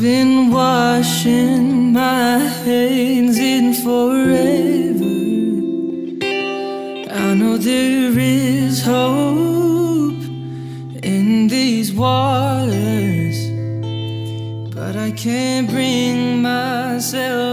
been washing my hands in forever. I know there is hope in these waters, but I can't bring myself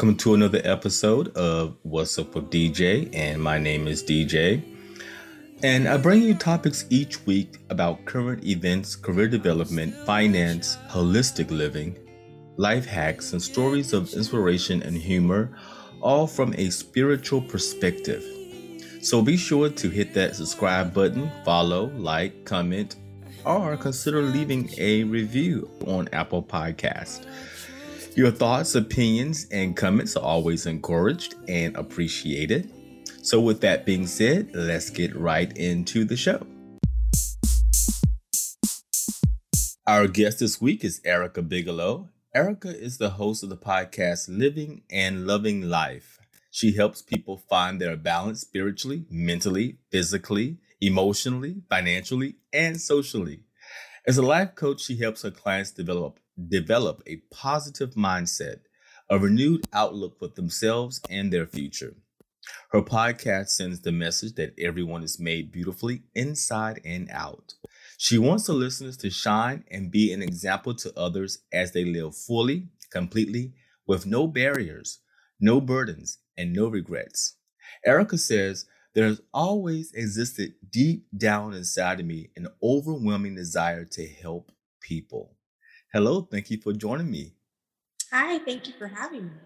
Welcome to another episode of What's Up with DJ, and my name is DJ. And I bring you topics each week about current events, career development, finance, holistic living, life hacks, and stories of inspiration and humor, all from a spiritual perspective. So be sure to hit that subscribe button, follow, like, comment, or consider leaving a review on Apple Podcast. Your thoughts, opinions, and comments are always encouraged and appreciated. So, with that being said, let's get right into the show. Our guest this week is Erica Bigelow. Erica is the host of the podcast Living and Loving Life. She helps people find their balance spiritually, mentally, physically, emotionally, financially, and socially. As a life coach, she helps her clients develop develop a positive mindset, a renewed outlook for themselves and their future. Her podcast sends the message that everyone is made beautifully inside and out. She wants the listeners to shine and be an example to others as they live fully, completely, with no barriers, no burdens, and no regrets. Erica says, There has always existed deep down inside of me an overwhelming desire to help people. Hello, thank you for joining me. Hi, thank you for having me.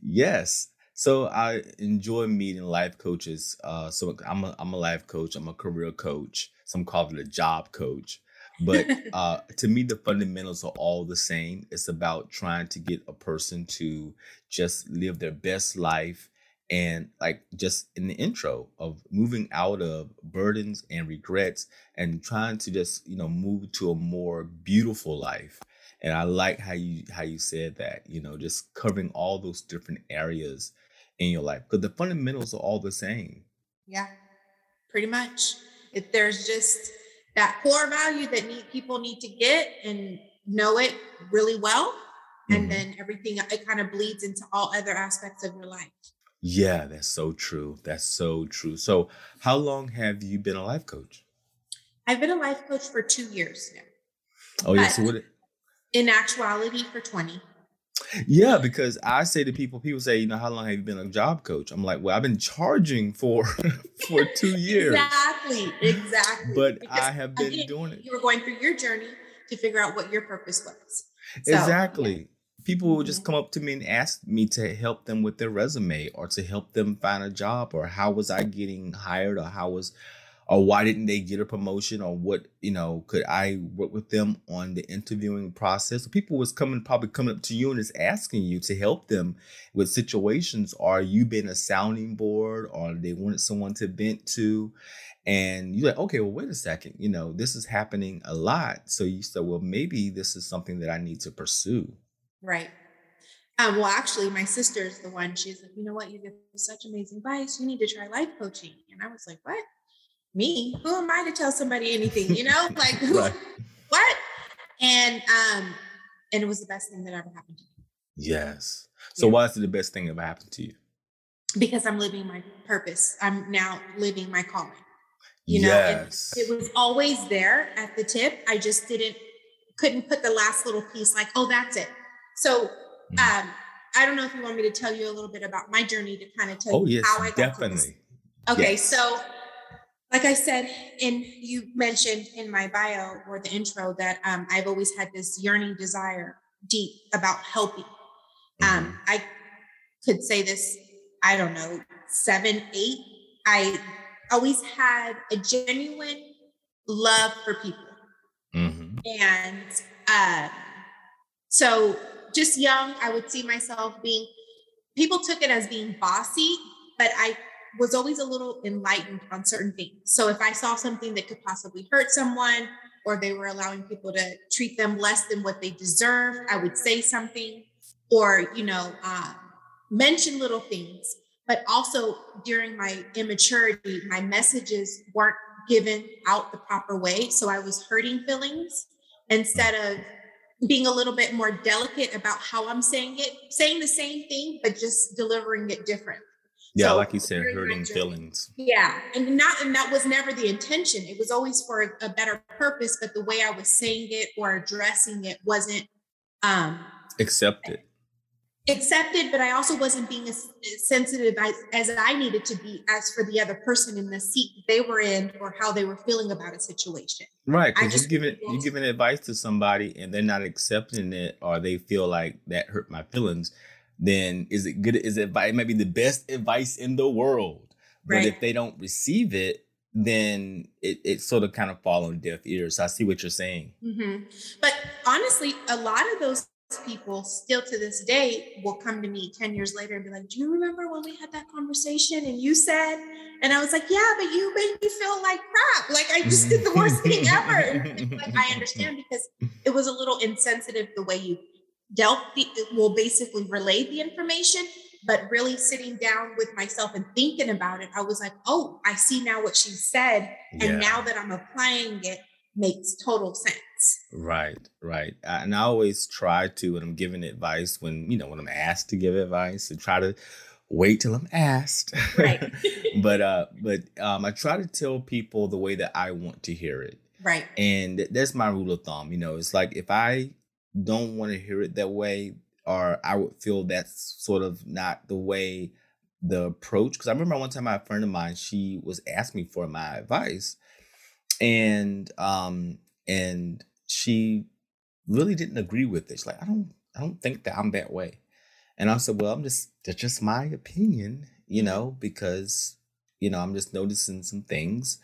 Yes. So I enjoy meeting life coaches. Uh, so I'm a, I'm a life coach. I'm a career coach. Some call it a job coach. But uh, to me, the fundamentals are all the same. It's about trying to get a person to just live their best life and like just in the intro of moving out of burdens and regrets and trying to just you know move to a more beautiful life and i like how you how you said that you know just covering all those different areas in your life because the fundamentals are all the same Yeah, pretty much. If there's just that core value that need, people need to get and know it really well, and mm-hmm. then everything it kind of bleeds into all other aspects of your life. Yeah that's so true that's so true so how long have you been a life coach I've been a life coach for two years now. oh yeah so what In actuality, for 20. Yeah, because I say to people, people say, you know, how long have you been a job coach? I'm like, well, I've been charging for for two years, Exactly, exactly. but Because, I have been again, doing it You were going through your journey to figure out what your purpose was. So, exactly. People will just Mhm. come up to me and ask me to help them with their resume or to help them find a job or how was I getting hired or how was or why didn't they get a promotion or what you know could I work with them on the interviewing process? People was coming probably coming up to you and is asking you to help them with situations. Are you been a sounding board or they wanted someone to vent to? And you're like, okay, well, wait a second. You know, this is happening a lot. So you said, well, maybe this is something that I need to pursue. Right. Um, well, actually, my sister's the one. She's like, you know what? You give such amazing advice. You need to try life coaching. And I was like, what? Me? Who am I to tell somebody anything? You know, like who? Right. What? And um, and it was the best thing that ever happened to me Yes. So Yeah. why is it the best thing that ever happened to you? because I'm living my purpose. I'm now living my calling. You know, yes. it was always there at the tip. I just didn't couldn't put the last little piece like, oh, that's it. So Mm. um, I don't know if you want me to tell you a little bit about my journey to kind of tell oh you yes, how I got definitely. Okay, Yes. so like I said, and you mentioned in my bio or the intro that um, I've always had this yearning desire deep about helping. Mm-hmm. Um, I could say this, I don't know, seven, eight. I always had a genuine love for people. Mhm. And um, so just young, I would see myself being, people took it as being bossy, but I was always a little enlightened on certain things. So if I saw something that could possibly hurt someone, or they were allowing people to treat them less than what they deserve, I would say something. or you know uh, mention little things but also during my immaturity my messages weren't given out the proper way so i was hurting feelings instead of being a little bit more delicate about how i'm saying it saying the same thing but just delivering it different. Yeah so, like you said hurting feelings. Yeah and not and that was never the intention. It was always for a, a better purpose but the way i was saying it or addressing it wasn't um accepted accepted, but I also wasn't being as sensitive as, as, I needed to be as for the other person in the seat they were in or how they were feeling about a situation. Right. Because you're giving you're giving advice to somebody and they're not accepting it or they feel like that hurt my feelings, then is it good? Is it it might be the best advice in the world. But right. if they don't receive it, then it, it sort of kind of fall on deaf ears. I see what you're saying. Mm-hmm. But honestly, a lot of those people still to this day will come to me 10 years later and be like, Do you remember when we had that conversation and you said, and I was like, Yeah, but you made me feel like crap. Like I just did the worst thing ever. like I understand because it was a little insensitive the way you dealt the well, basically relayed the information. But really sitting down with myself and thinking about it, I was like, oh, I see now what she said. And yeah. now that I'm applying it, makes total sense. Right, right. And I always try to, when I'm giving advice, when, you know, when I'm asked to give advice, to try to wait till I'm asked. Right. but, uh, but, um, I try to tell people the way that I want to hear it. Right. And that's my rule of thumb. You know, it's like if I don't want to hear it that way, or I would feel that's sort of not the way the approach. Because I remember one time, a friend of mine, she was asking me for my advice, and um, and she really didn't agree with it. She's like, I don't, I don't think that I'm that way. And I said, well, I'm just, that's just my opinion, you know, because, you know, I'm just noticing some things.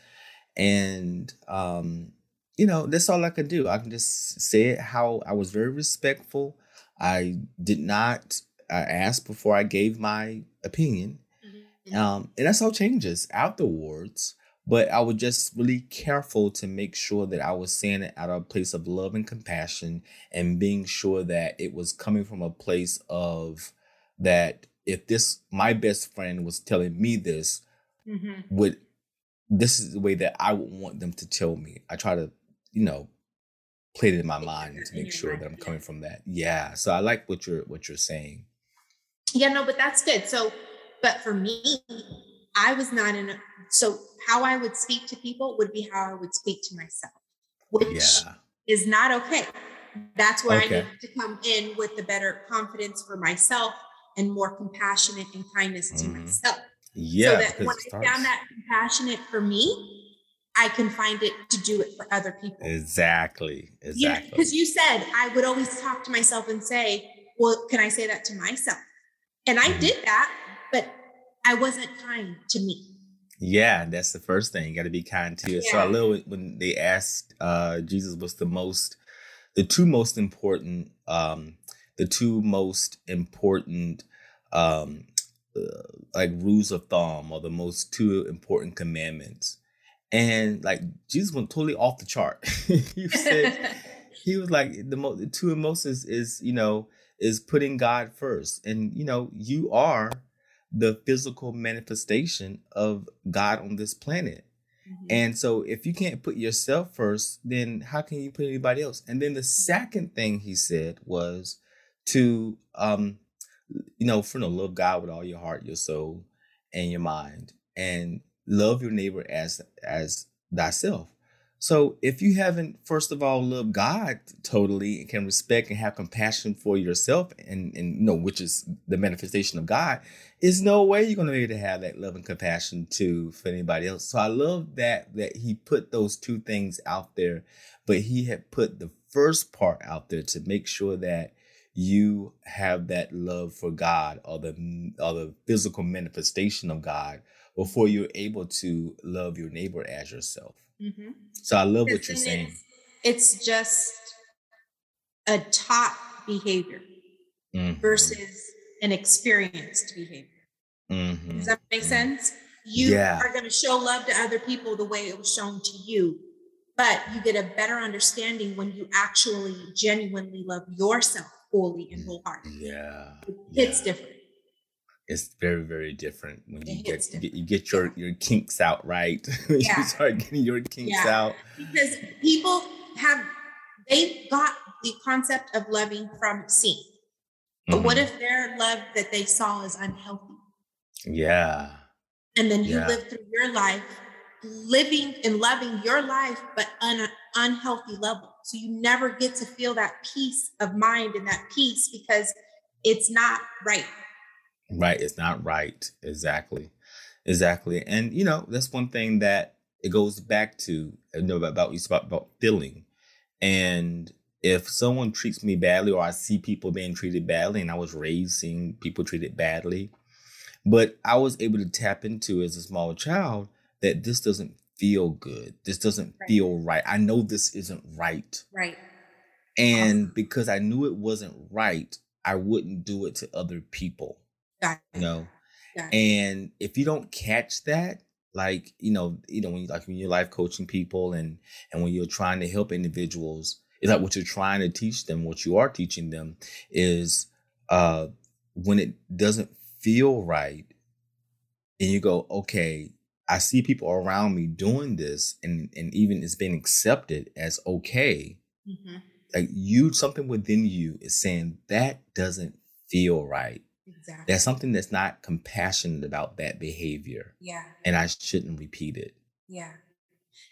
And, um, you know, that's all I can do. I can just say it how I was very respectful. I did not I ask before I gave my opinion. Mm-hmm. Um, and that's all changes afterwards but I was just really careful to make sure that I was saying it out of a place of love and compassion and being sure that it was coming from a place of that if this my best friend was telling me this mm-hmm. would this is the way that I would want them to tell me. I try to, you know, play it in my mind to make sure that I'm coming from that. Yeah. So I like what you're what you're saying. Yeah, no, but that's good. So but for me, I was not in a so how I would speak to people would be how I would speak to myself, which yeah. is not okay. That's where okay. I need to come in with the better confidence for myself and more compassionate and kindness to mm-hmm. myself. Yeah. So that when I found that compassionate for me, I can find it to do it for other people. Exactly. Exactly. Because you said I would always talk to myself and say, well, can I say that to myself? And I mm-hmm. did that, but I wasn't kind to me. Yeah, that's the first thing. You got to be kind to it. Yeah. So I love when they asked uh, Jesus what's the most, the two most important, um, the two most important, um, uh, like rules of thumb or the most two important commandments. And like Jesus went totally off the chart. he said, he was like the most, the two most is, is, you know, is putting God first. And, you know, you are the physical manifestation of God on this planet. Mm-hmm. And so if you can't put yourself first, then how can you put anybody else? And then the second thing he said was to um you know, for to love God with all your heart, your soul, and your mind, and love your neighbor as as thyself. So if you haven't, first of all, loved God totally and can respect and have compassion for yourself and, and you know, which is the manifestation of God, is no way you're gonna be able to have that love and compassion to for anybody else. So I love that that he put those two things out there, but he had put the first part out there to make sure that you have that love for God or the or the physical manifestation of God before you're able to love your neighbor as yourself. Mm-hmm. So I love what you're saying. It's, it's, just a taught behavior mm-hmm. versus an experienced behavior. Mm-hmm. Does that make mm-hmm. sense? You yeah. are going to show love to other people the way it was shown to you, but you get a better understanding when you actually genuinely love yourself fully and wholeheartedly. Yeah. It's yeah. different. It's very, very different when you get, you get you get your your kinks out right. when Yeah. you start getting your kinks Yeah. out. Because people have they got the concept of loving from seeing. But what mm-hmm. if their love that they saw is unhealthy? Yeah. And then you Yeah. live through your life living and loving your life, but on an unhealthy level. So you never get to feel that peace of mind and that peace because it's not right. Right. It's not right. Exactly. Exactly. And you know, that's one thing that it goes back to you know about you about, about feeling. And if someone treats me badly or I see people being treated badly, and I was raised seeing people treated badly, but I was able to tap into as a small child that this doesn't feel good. This doesn't Right. feel right. I know this isn't right. Right. And because I knew it wasn't right, I wouldn't do it to other people. You know, and if you don't catch that, like you know, you know, when you like when you're life coaching people and and when you're trying to help individuals, it's like what you're trying to teach them, what you are teaching them is uh when it doesn't feel right, and you go, okay, I see people around me doing this, and and even it's been accepted as okay. Mhm. Like you, something within you is saying that doesn't feel right. Exactly. There's something that's not compassionate about that behavior, yeah. and I shouldn't repeat it. Yeah.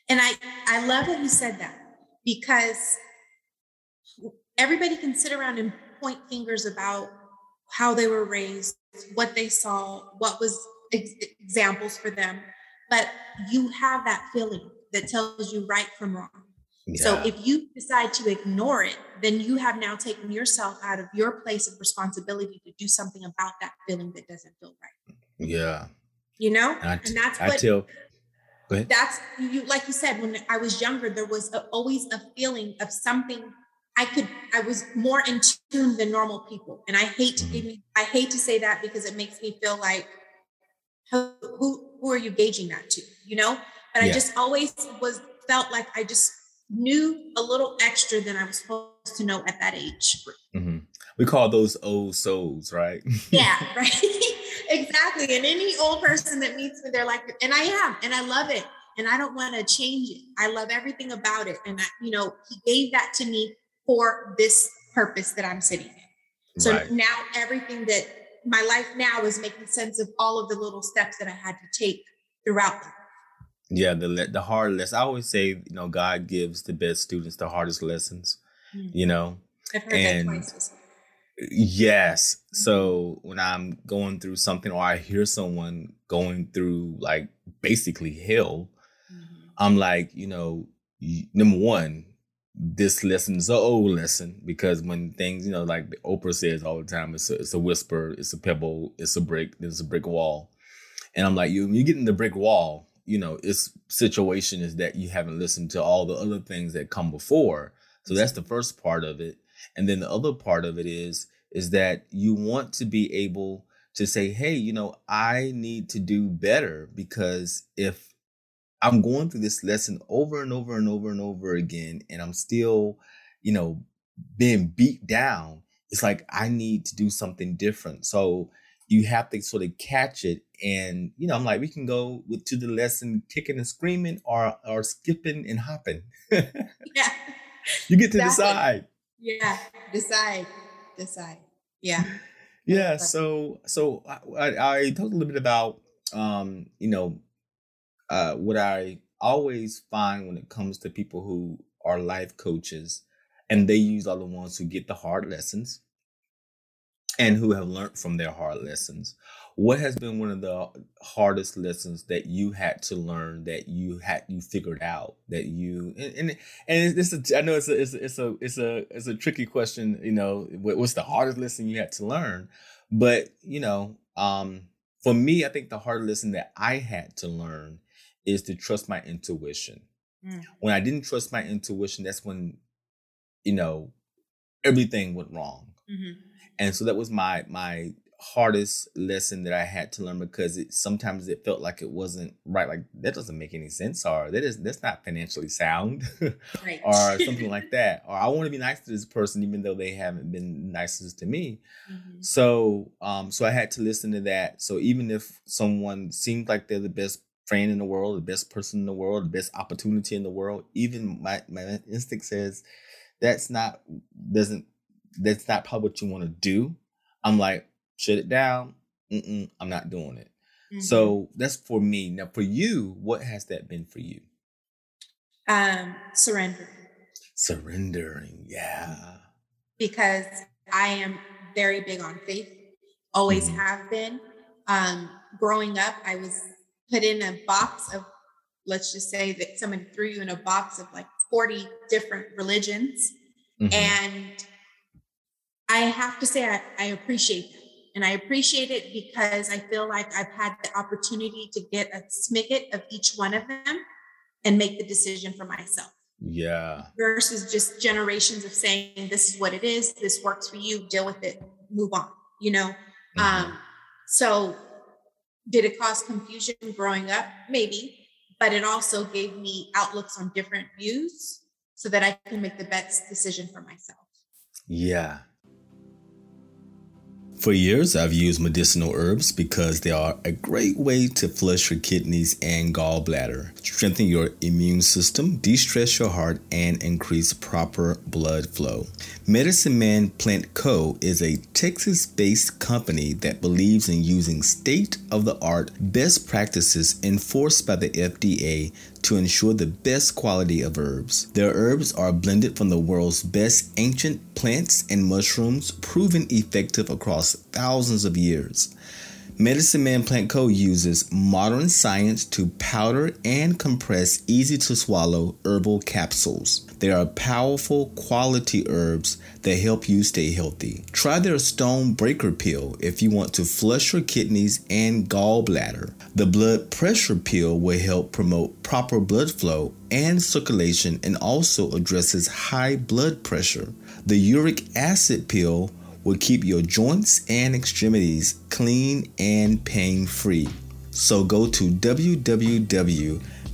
And I I love that you said that because everybody can sit around and point fingers about how they were raised, what they saw, what was ex- examples for them, but you have that feeling that tells you right from wrong. So if you decide to ignore it, then you have now taken yourself out of your place of responsibility to do something about that feeling that doesn't feel right. yeah, You know? I, and that's I what tell. Go ahead. that's you like you said when i was younger there was a, always a feeling of something i could i was more in tune than normal people and i hate to Mhm. give me i hate to say that because it makes me feel like who who, who are you gauging that to you know but i just always was felt like i just knew a little extra than i was supposed to know at that age Mhm. We call those old souls, right? yeah right exactly and any old person that meets me they're like and i am and i love it and i don't want to change it i love everything about it and I, you know he gave that to me for this purpose that i'm sitting in so right. now everything that my life now is making sense of all of the little steps that i had to take throughout. Yeah, the the hard lessons. I always say, you know, God gives the best students the hardest lessons. Mm. You know, i've heard And- that twice Yes. So when I'm going through something or I hear someone going through like basically hell, I'm like, you know, number one, this lesson is an old lesson because when things, you know, like Oprah says all the time, it's a, it's a whisper, it's a pebble, it's a brick, there's a brick wall. And I'm like, you, you get in the brick wall, you know, its situation is that you haven't listened to all the other things that come before. So that's the first part of it. And then the other part of it is is that you want to be able to say, "Hey, you know, I need to do better because if I'm going through this lesson over and over and over and over again and I'm still, you know, being beat down, it's like I need to do something different." So you have to sort of catch it and you know i'm like we can go with, to the lesson kicking and screaming or or skipping and hopping. Yeah. You get to Exactly. decide. Yeah. Decide. Decide. Yeah. Yeah so so I, I i talked a little bit about um you know uh what i always find when it comes to people who are life coaches and they use all the ones who get the hard lessons and who have learned from their hard lessons. What has been one of the hardest lessons that you had to learn that you had you figured out that you and and, and it's, it's a, I know it's a, it's a it's a it's a it's a tricky question you know what, what's the hardest lesson you had to learn? But you know um for me I think the hard lesson that I had to learn is to trust my intuition. Mm. when I didn't trust my intuition that's when you know everything went wrong Mhm. and so that was my my hardest lesson that I had to learn because it sometimes it felt like it wasn't right. Like that doesn't make any sense, or that is that's not financially sound, right. or something like that. Or I want to be nice to this person even though they haven't been nicest to me. Mm-hmm. So, um, so I had to listen to that. So even if someone seems like they're the best friend in the world, the best person in the world, the best opportunity in the world, even my my instinct says that's not doesn't that's not probably what you want to do. I'm like, shut it down. Mm-mm, I'm not doing it. Mm-hmm. So that's for me. Now, for you, what has that been for you? Um, surrender. Surrendering, yeah. Because I am very big on faith, always mm-hmm. have been. Um, growing up, I was put in a box of, let's just say that someone threw you in a box of like 40 different religions. Mm-hmm. And I have to say, I, I appreciate that. And I appreciate it because I feel like I've had the opportunity to get a snippet of each one of them and make the decision for myself. Yeah. Versus just generations of saying, this is what it is, this works for you, deal with it, move on, you know? Mm-hmm. Um, so did it cause confusion growing up? Maybe, but it also gave me outlooks on different views so that I can make the best decision for myself. Yeah. For years, I've used medicinal herbs because they are a great way to flush your kidneys and gallbladder, strengthen your immune system, de stress your heart, and increase proper blood flow. Medicine Man Plant Co. is a Texas based company that believes in using state of the art best practices enforced by the FDA to ensure the best quality of herbs. Their herbs are blended from the world's best ancient plants and mushrooms, proven effective across thousands of years. Medicine Man Plant Co. uses modern science to powder and compress easy to swallow herbal capsules. They are powerful quality herbs that help you stay healthy. Try their Stone Breaker Pill if you want to flush your kidneys and gallbladder. The Blood Pressure Pill will help promote proper blood flow and circulation and also addresses high blood pressure. The Uric Acid Pill will keep your joints and extremities clean and pain free. So go to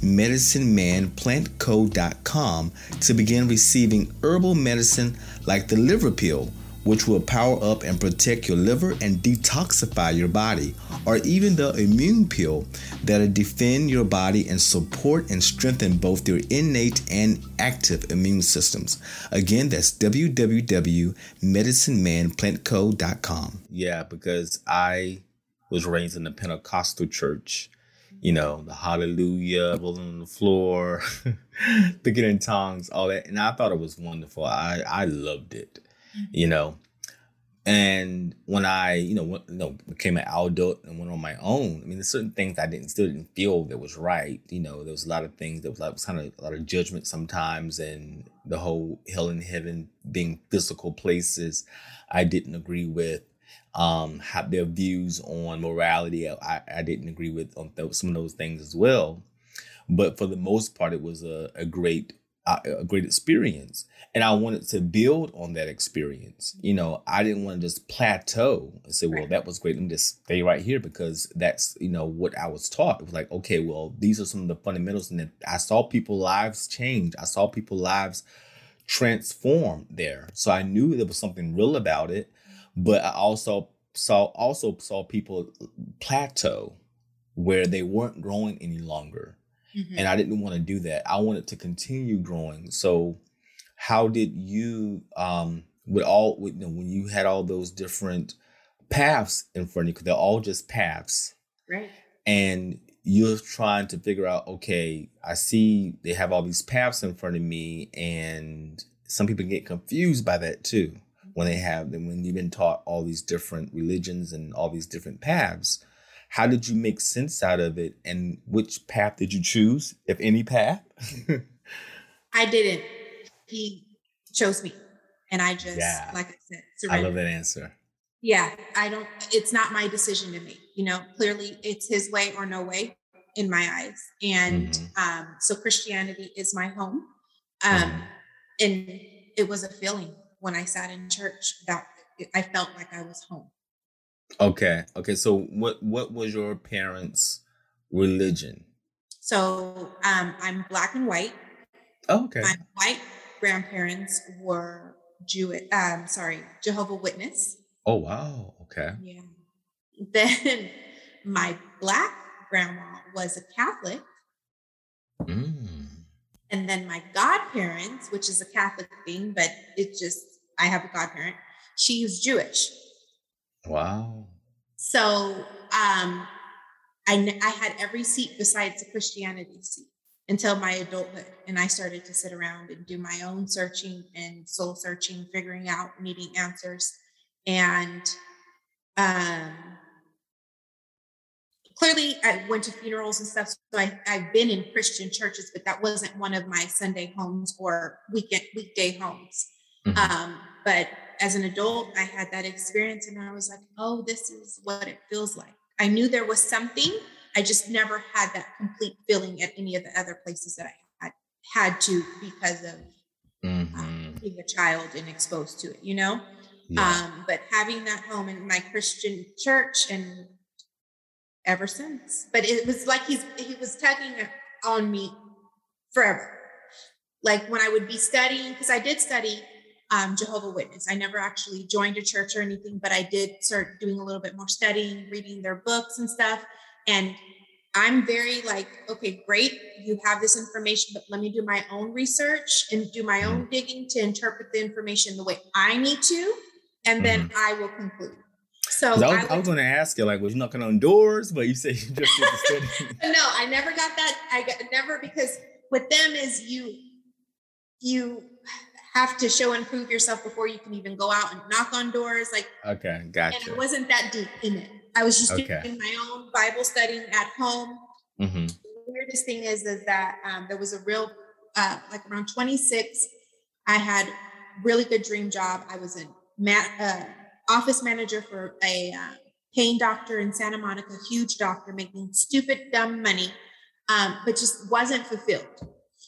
www.medicinemanplantco.com to begin receiving herbal medicine like the liver pill which will power up and protect your liver and detoxify your body, or even the immune pill that'll defend your body and support and strengthen both your innate and active immune systems. Again, that's www.medicinemanplantco.com. Yeah, because I was raised in the Pentecostal church you know, the hallelujah, rolling on the floor, thinking in tongues, all that. And I thought it was wonderful. I, I loved it mm-hmm. you know. And when I, you know, went, you know, became an adult and went on my own, I mean, there's certain things I didn't still didn't feel that was right. You know, there was a lot of things that was like was kind of a lot of judgment sometimes, and the whole hell and heaven being physical places, I didn't agree with. Um, how their views on morality, I, I didn't agree with on those, some of those things as well. But for the most part, it was a, a great a great experience. And i wanted to build on that experience. You know i didn't want to just plateau and say well that was great. Let me just stay right here because that's you know what i was taught. It was like okay well these are some of the fundamentals and i saw people lives change. I saw people lives transform there. So i knew there was something real about it but i also saw also saw people plateau where they weren't growing any longer Mm-hmm. And I didn't want to do that. I wanted to continue growing. So how did you um with all with, you know, when you had all those different paths in front of you because they're all just paths right and you're trying to figure out okay i see they have all these paths in front of me and some people get confused by that too when they have when you've been taught all these different religions and all these different paths how did you make sense out of it and which path did you choose, if any path? I didn't. He chose me. And I just, yeah. like I said, surrendered. I love that answer. Yeah, I don't, it's not my decision to make. You know, clearly it's his way or no way in my eyes. And mm-hmm. um, so Christianity is my home. Um, mm-hmm. And it was a feeling when I sat in church that I felt like I was home. Okay. Okay. So what what was your parents' religion? So um, I'm black and white. Oh, okay. My white grandparents were Jewish. Um, sorry, Jehovah Witness. Oh wow. Okay. Yeah. Then my black grandma was a Catholic. Mm. And then my godparents, which is a Catholic thing, but it just, I have a godparent, she's Jewish. Wow. So um, I, I had every seat besides the Christianity seat until my adulthood. And I started to sit around and do my own searching and soul searching, figuring out, needing answers. And um, clearly I went to funerals and stuff. So I, I've been in Christian churches, but that wasn't one of my Sunday homes or weekend weekday homes. Mhm. Um, but as an adult, I had that experience and I was like, oh, this is what it feels like. I knew there was something. I just never had that complete feeling at any of the other places that I had had to because of Mhm. being a child and exposed to it, you know? Yeah. Um, but having that home in my Christian church and ever since. But it was like he's he was tugging on me forever. Like when I would be studying, because I did study um, Jehovah Witness. I never actually joined a church or anything, but I did start doing a little bit more studying, reading their books and stuff. And I'm very like, okay, great, you have this information, but let me do my own research and do my own digging to interpret the information the way I need to, and then I will conclude. So I was, I I was going to ask you, like, was knocking on doors? But you say you just did the study. no, I never got that. I got never because with them is you you have to show and prove yourself before you can even go out and knock on doors. Like, okay, gotcha. and it wasn't that deep in it. I was just Okay. doing my own Bible studying at home. hmm The weirdest thing is is that um, there was a real uh, like around 26. I had really good dream job. I was a ma- uh, office manager for a uh, pain doctor in Santa Monica, huge doctor, making stupid dumb money, um, but just wasn't fulfilled.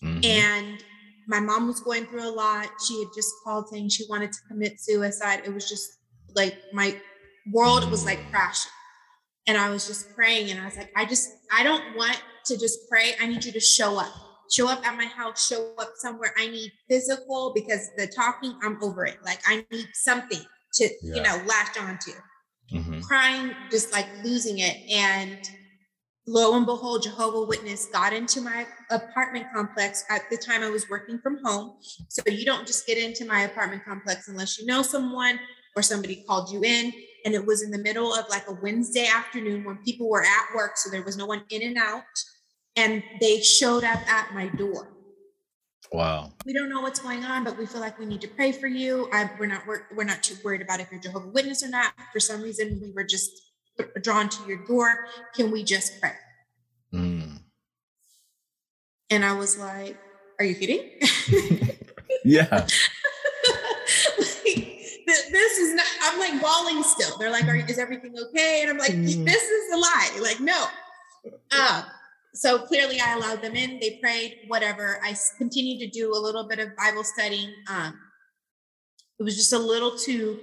hmm And my mom was going through a lot. She had just called saying she wanted to commit suicide. It was just like my world was like crashing. And I was just praying and I was like, I just, I don't want to just pray. I need you to show up. Show up at my house, show up somewhere. I need physical because the talking, I'm over it. Like I need something to, you know, latch onto hmm crying, just like losing it. And lo and behold, Jehovah Witness got into my apartment complex. At the time, I was working from home. So you don't just get into my apartment complex unless you know someone or somebody called you in. And it was in the middle of like a Wednesday afternoon when people were at work. So there was no one in and out. And they showed up at my door Wow. we don't know what's going on, but we feel like we need to pray for you. I, we're not we're, we're not too worried about if you're Jehovah Witness or not. For some reason, we were just drawn to your door. Can we just pray? Mm. And I was like, "Are you kidding?" Yeah. Like, this is not. I'm like bawling still. They're like, "Are is everything okay?" And I'm like, Mm. "This is a lie." Like, no. Um, so clearly, I allowed them in. They prayed, whatever. i continued to do a little bit of Bible studying. Um, it was just a little too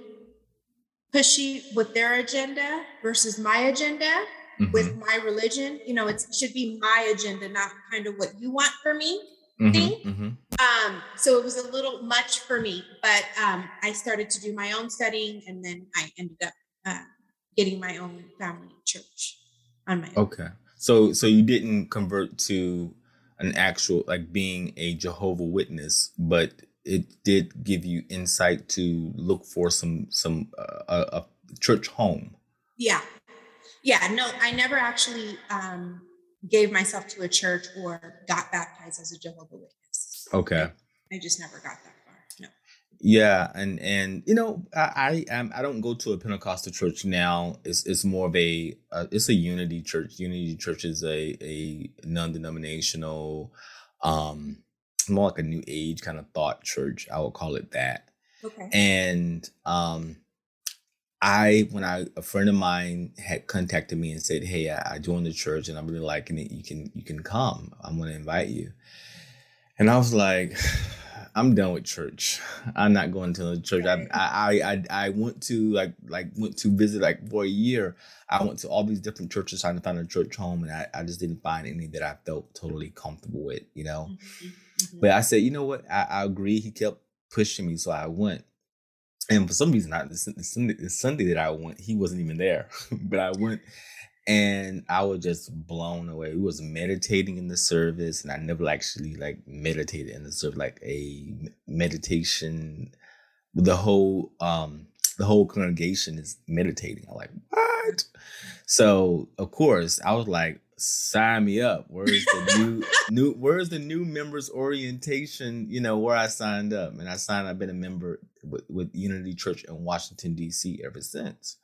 pushy with their agenda versus my agenda Mhm. with my religion. You know, it should be my agenda, not kind of what you want for me. Mhm. thing. Mhm. Um, so it was a little much for me, but um, I started to do my own studying, and then I ended up uh, getting my own family church on my own. Okay. So so you didn't convert to an actual like being a Jehovah Witness, but it did give you insight to look for some some uh, a, a church home. Yeah, yeah. No, I never actually um, gave myself to a church or got baptized as a Jehovah Witness. Okay. I just never got that far. No. Yeah, and and you know, I I am I don't go to a Pentecostal church now. It's it's more of a uh, it's a unity church. Unity church is a a non-denominational, um, more like a new age kind of thought church. I would call it that. Okay. And um, I when I a friend of mine had contacted me and said, "Hey, I, I joined the church and I'm really liking it. You can you can come. I'm going to invite you." And I was like, I'm done with church. I'm not going to the church. I, I I I went to like like went to visit like for a year. I went to all these different churches trying to find a church home, and I, I just didn't find any that I felt totally comfortable with. You know, mm-hmm. Mm-hmm. but I said, you know what? I, I agree. He kept pushing me, so I went. And for some reason, I, the, Sunday, the Sunday that I went, he wasn't even there. but I went, and I was just blown away. We was meditating in the service, and I never actually like meditated in the service, like a meditation. The whole um the whole congregation is meditating. I'm like, what? So of course I was like, sign me up. Where's the new new where's the new members orientation? You know, where I signed up. And I signed I've been a member with, with Unity Church in Washington, DC ever since.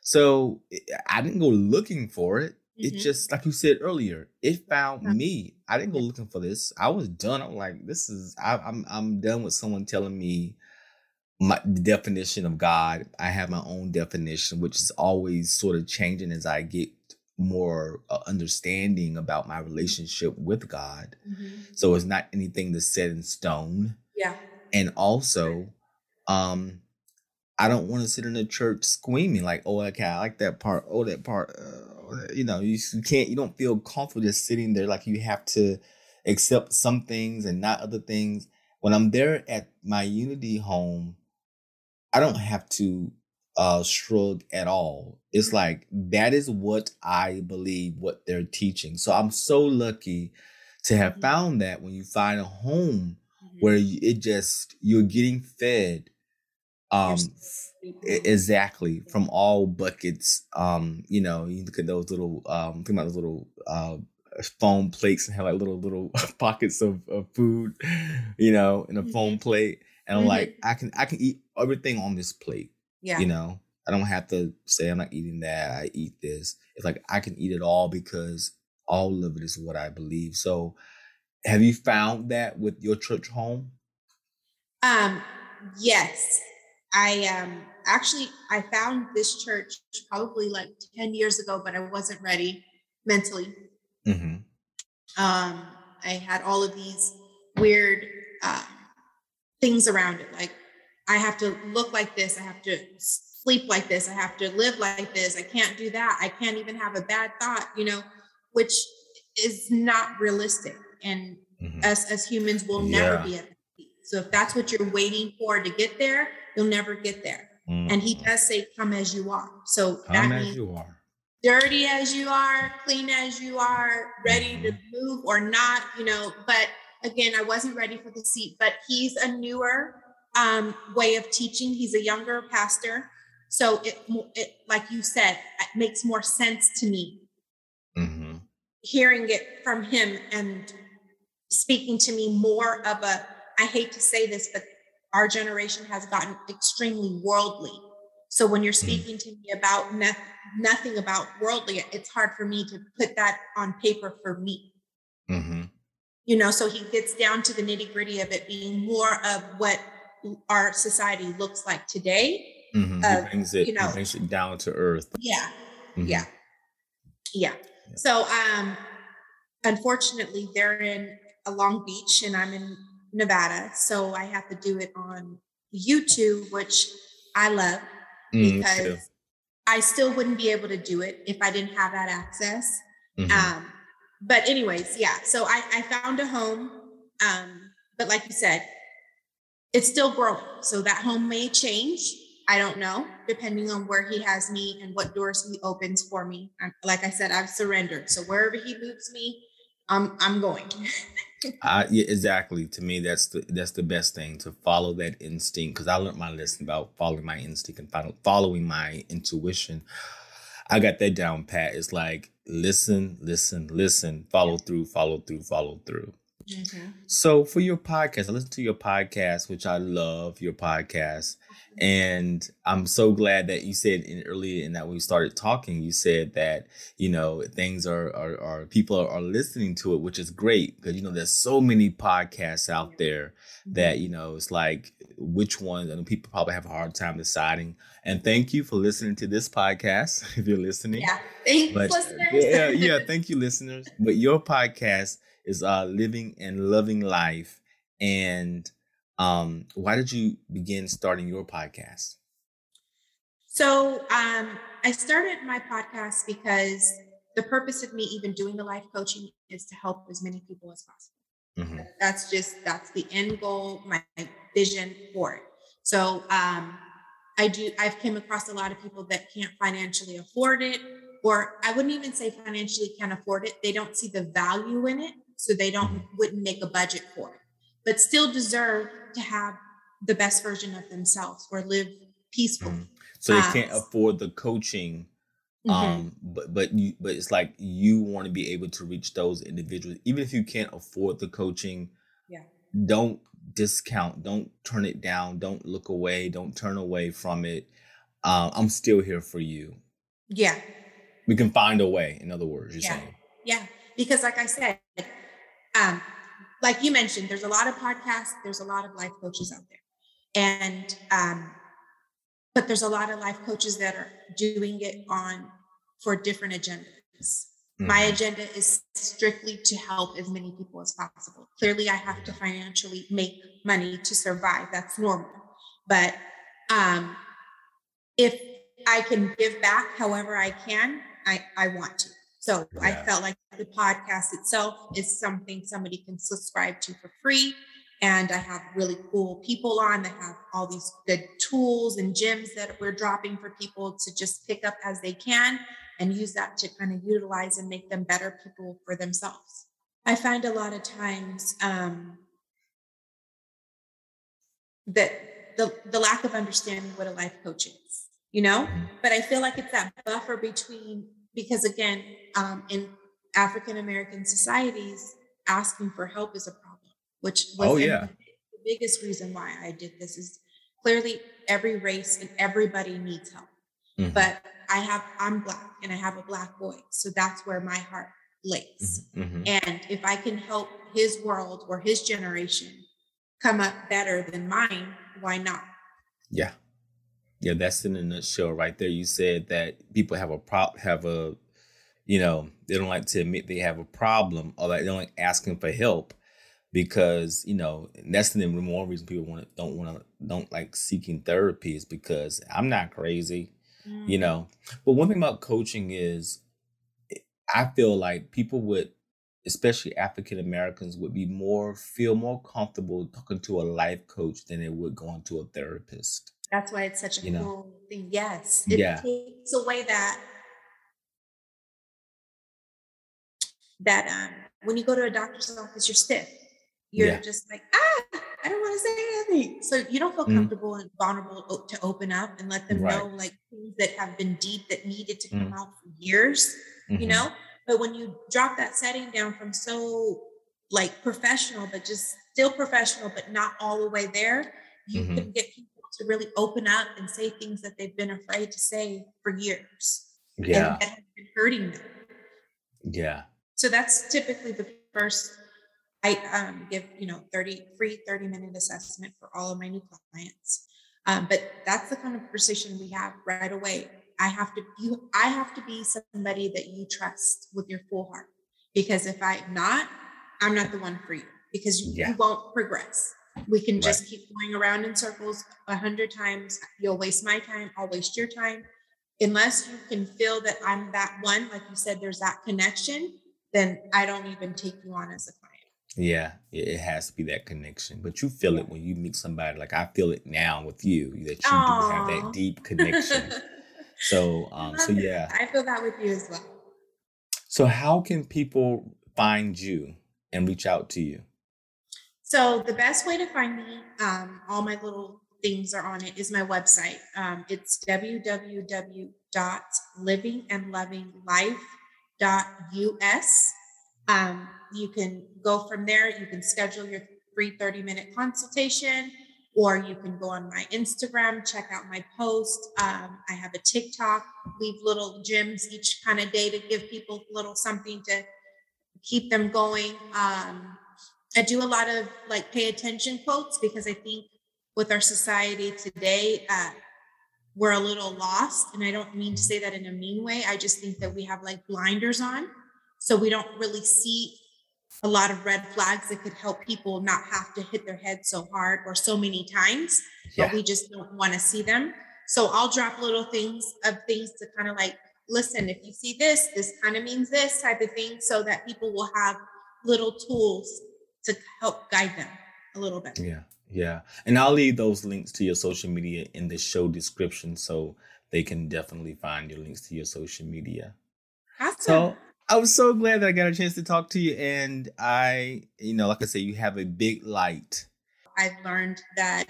So I didn't go looking for it. Mm-hmm. It just like you said earlier, it found yeah. me. I didn't go looking for this. I was done. I'm like, this is I, I'm I'm done with someone telling me my the definition of God. I have my own definition, which is always sort of changing as I get more uh, understanding about my relationship with God. Mm-hmm. So it's not anything that's set in stone. Yeah. And also, um, I don't want to sit in the church screaming like, "Oh, okay, I like that part. Oh, that part." Uh, you know, you, you can't. You don't feel comfortable just sitting there. Like you have to accept some things and not other things. When I'm there at my Unity home, I don't have to uh shrug at all. It's like that is what I believe what they're teaching. So I'm so lucky to have mm-hmm. found that when you find a home mm-hmm. where you, it just you're getting fed um, exactly from all buckets. Um, you know, you look at those little um, think about those little uh, foam plates and have like little little pockets of, of food, you know, in a foam mm-hmm. plate. And I'm mm-hmm. like, I can I can eat everything on this plate. Yeah. You know, I don't have to say I'm not eating that. I eat this. It's like I can eat it all because all of it is what I believe. So have you found that with your church home? Um, yes. I um actually I found this church probably like 10 years ago, but I wasn't ready mentally. Mm-hmm. Um, I had all of these weird uh, things around it. Like I have to look like this, I have to sleep like this, I have to live like this, I can't do that, I can't even have a bad thought, you know, which is not realistic. And mm-hmm. us as humans will yeah. never be at so if that's what you're waiting for to get there, you'll never get there. Mm. And he mm. does say, come as you are. So come that means you are. dirty as you are, clean as you are, ready mm-hmm. to move or not, you know. But again, I wasn't ready for the seat, but he's a newer um, way of teaching. He's a younger pastor. So it, it, like you said, it makes more sense to me mm-hmm. hearing it from him and speaking to me more of a, I hate to say this, but our generation has gotten extremely worldly. So when you're mm. speaking to me about ne- nothing about worldly, it's hard for me to put that on paper for me. Mm-hmm. You know, so he gets down to the nitty gritty of it being more of what our society looks like today. Mm-hmm. Uh, he brings it, you know, brings it down to earth. Yeah, mm-hmm. yeah, yeah. So, um, unfortunately, they're in a Long Beach, and I'm in Nevada. So I have to do it on YouTube, which I love mm, because I still wouldn't be able to do it if I didn't have that access. Mm-hmm. Um, but anyways, yeah. So I, I found a home. Um, but like you said, it's still growing. So that home may change. I don't know, depending on where he has me and what doors he opens for me. I'm, like I said, I've surrendered. So wherever he moves me, I'm I'm going. I, yeah, exactly. To me, that's the that's the best thing to follow that instinct. Because I learned my lesson about following my instinct and follow, following my intuition. I got that down pat. It's like listen, listen, listen, follow through, follow through, follow through. Mm-hmm. So for your podcast, I listen to your podcast, which I love your podcast. And I'm so glad that you said in earlier in that we started talking, you said that, you know, things are, are, are people are, are, listening to it, which is great because, you know, there's so many podcasts out there that, mm-hmm. you know, it's like which ones, I know people probably have a hard time deciding. And thank you for listening to this podcast if you're listening. Yeah. Thanks, but, listeners. yeah, yeah. Thank you, listeners. But your podcast is uh, Living and Loving Life. And Um, why did you begin starting your podcast? So um, I started my podcast because the purpose of me even doing the life coaching is to help as many people as possible. Mm-hmm. That's just that's the end goal, my vision for it. So um, I do. I've came across a lot of people that can't financially afford it, or I wouldn't even say financially can't afford it. They don't see the value in it, so they don't mm-hmm. wouldn't make a budget for it, but still deserve to have the best version of themselves or live peaceful. Mm-hmm. So they can't afford the coaching Mm-hmm. um but but you but it's like you want to be able to reach those individuals even if you can't afford the coaching don't discount don't turn it down don't look away don't turn away from it. Um i'm still here for you. Yeah. We can find a way in other words you're yeah. saying. Yeah. Because like i said um like you mentioned there's a lot of podcasts there's a lot of life coaches out there. And um but there's a lot of life coaches that are doing it on for different agendas. Mm-hmm. My agenda is strictly to help as many people as possible. Clearly, I have to financially make money to survive. That's normal. But um, if I can give back however I can, I, I want to. So yeah. I felt like the podcast itself is something somebody can subscribe to for free and I have really cool people on that have all these good tools and gems that we're dropping for people to just pick up as they can and use that to kind of utilize and make them better people for themselves. I find a lot of times um, that the, the lack of understanding what a life coach is, you know, mm-hmm. but I feel like it's that buffer between, because again, um, in African American societies, asking for help is a problem which was oh, yeah. the biggest reason why I did this is clearly every race and everybody needs help. Mm-hmm. But I have I'm black and I have a black boy. So that's where my heart lays. Mm-hmm. mm-hmm. And if I can help his world or his generation come up better than mine, why not? Yeah. Yeah, that's in a nutshell right there. You said that people have a prop have a you know, they don't like to admit they have a problem or like they don't like asking for help because you know that's the one reason people want to don't want to don't like seeking therapy is because I'm not crazy, mm. you know. But one thing about coaching is, eh, I feel like people would, especially African Americans, would be more feel more comfortable talking to a life coach than they would going to a therapist. That's why it's such a you cool know? thing. Yes, it yeah. takes away that that um, when you go to a doctor's office, you're stiff you're yeah. just like, ah, I don't want to say anything. So you don't feel mm comfortable and vulnerable to open up and let them right. know like things that have been deep that needed to come mm out for years, mm-hmm. you know? But when you drop that setting down from so like professional, but just still professional, but not all the way there, you mm-hmm. can get people to really open up and say things that they've been afraid to say for years. Yeah. And that have been hurting them. Yeah. So that's typically the first I um, give, you know, 30 free 30 minute assessment for all of my new clients. Um, but that's the kind of conversation we have right away. I have to you I have to be somebody that you trust with your full heart. Because if I'm not, I'm not the one for you because you, yeah. you won't progress. We can just right. keep going around in circles a hundred times. You'll waste my time, I'll waste your time. Unless you can feel that I'm that one, like you said, there's that connection, then I don't even take you on as a. Yeah, it has to be that connection. But you feel it when you meet somebody. Like I feel it now with you that you Aww. do have that deep connection. so, um, so yeah, I feel that with you as well. So, how can people find you and reach out to you? So, the best way to find me, um, all my little things are on it, is my website. Um, it's www.livingandlovinglife.us. Um, you can go from there. You can schedule your free 30 minute consultation, or you can go on my Instagram, check out my post. Um, I have a TikTok, leave little gems each kind of day to give people a little something to keep them going. Um, I do a lot of like pay attention quotes because I think with our society today, uh, we're a little lost. And I don't mean to say that in a mean way. I just think that we have like blinders on so we don't really see a lot of red flags that could help people not have to hit their head so hard or so many times, yeah. but we just don't want to see them. So I'll drop little things of things to kind of like, listen, if you see this, this kind of means this type of thing, so that people will have little tools to help guide them a little bit. Yeah. Yeah. And I'll leave those links to your social media in the show description so they can definitely find your links to your social media. Awesome. So I was so glad that I got a chance to talk to you. And I, you know, like I say, you have a big light. I've learned that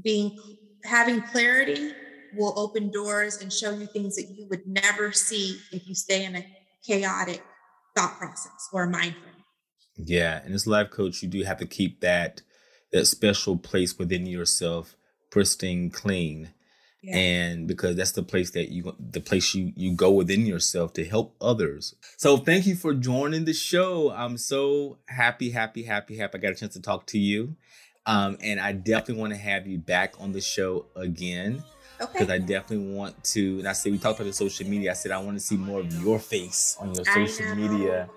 being having clarity will open doors and show you things that you would never see if you stay in a chaotic thought process or mind frame. Yeah, and as a life coach, you do have to keep that that special place within yourself pristine, clean. Yeah. And because that's the place that you the place you you go within yourself to help others. So thank you for joining the show. I'm so happy, happy, happy, happy I got a chance to talk to you. Um, and I definitely want to have you back on the show again. Because okay. I definitely want to, and I said we talked about the social media. I said I want to see more of your face on your social media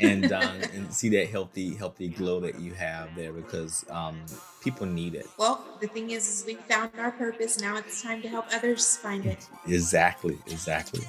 and um, and see that healthy healthy glow that you have there because um, people need it. Well, the thing is, is we found our purpose. Now it's time to help others find it. Exactly, exactly.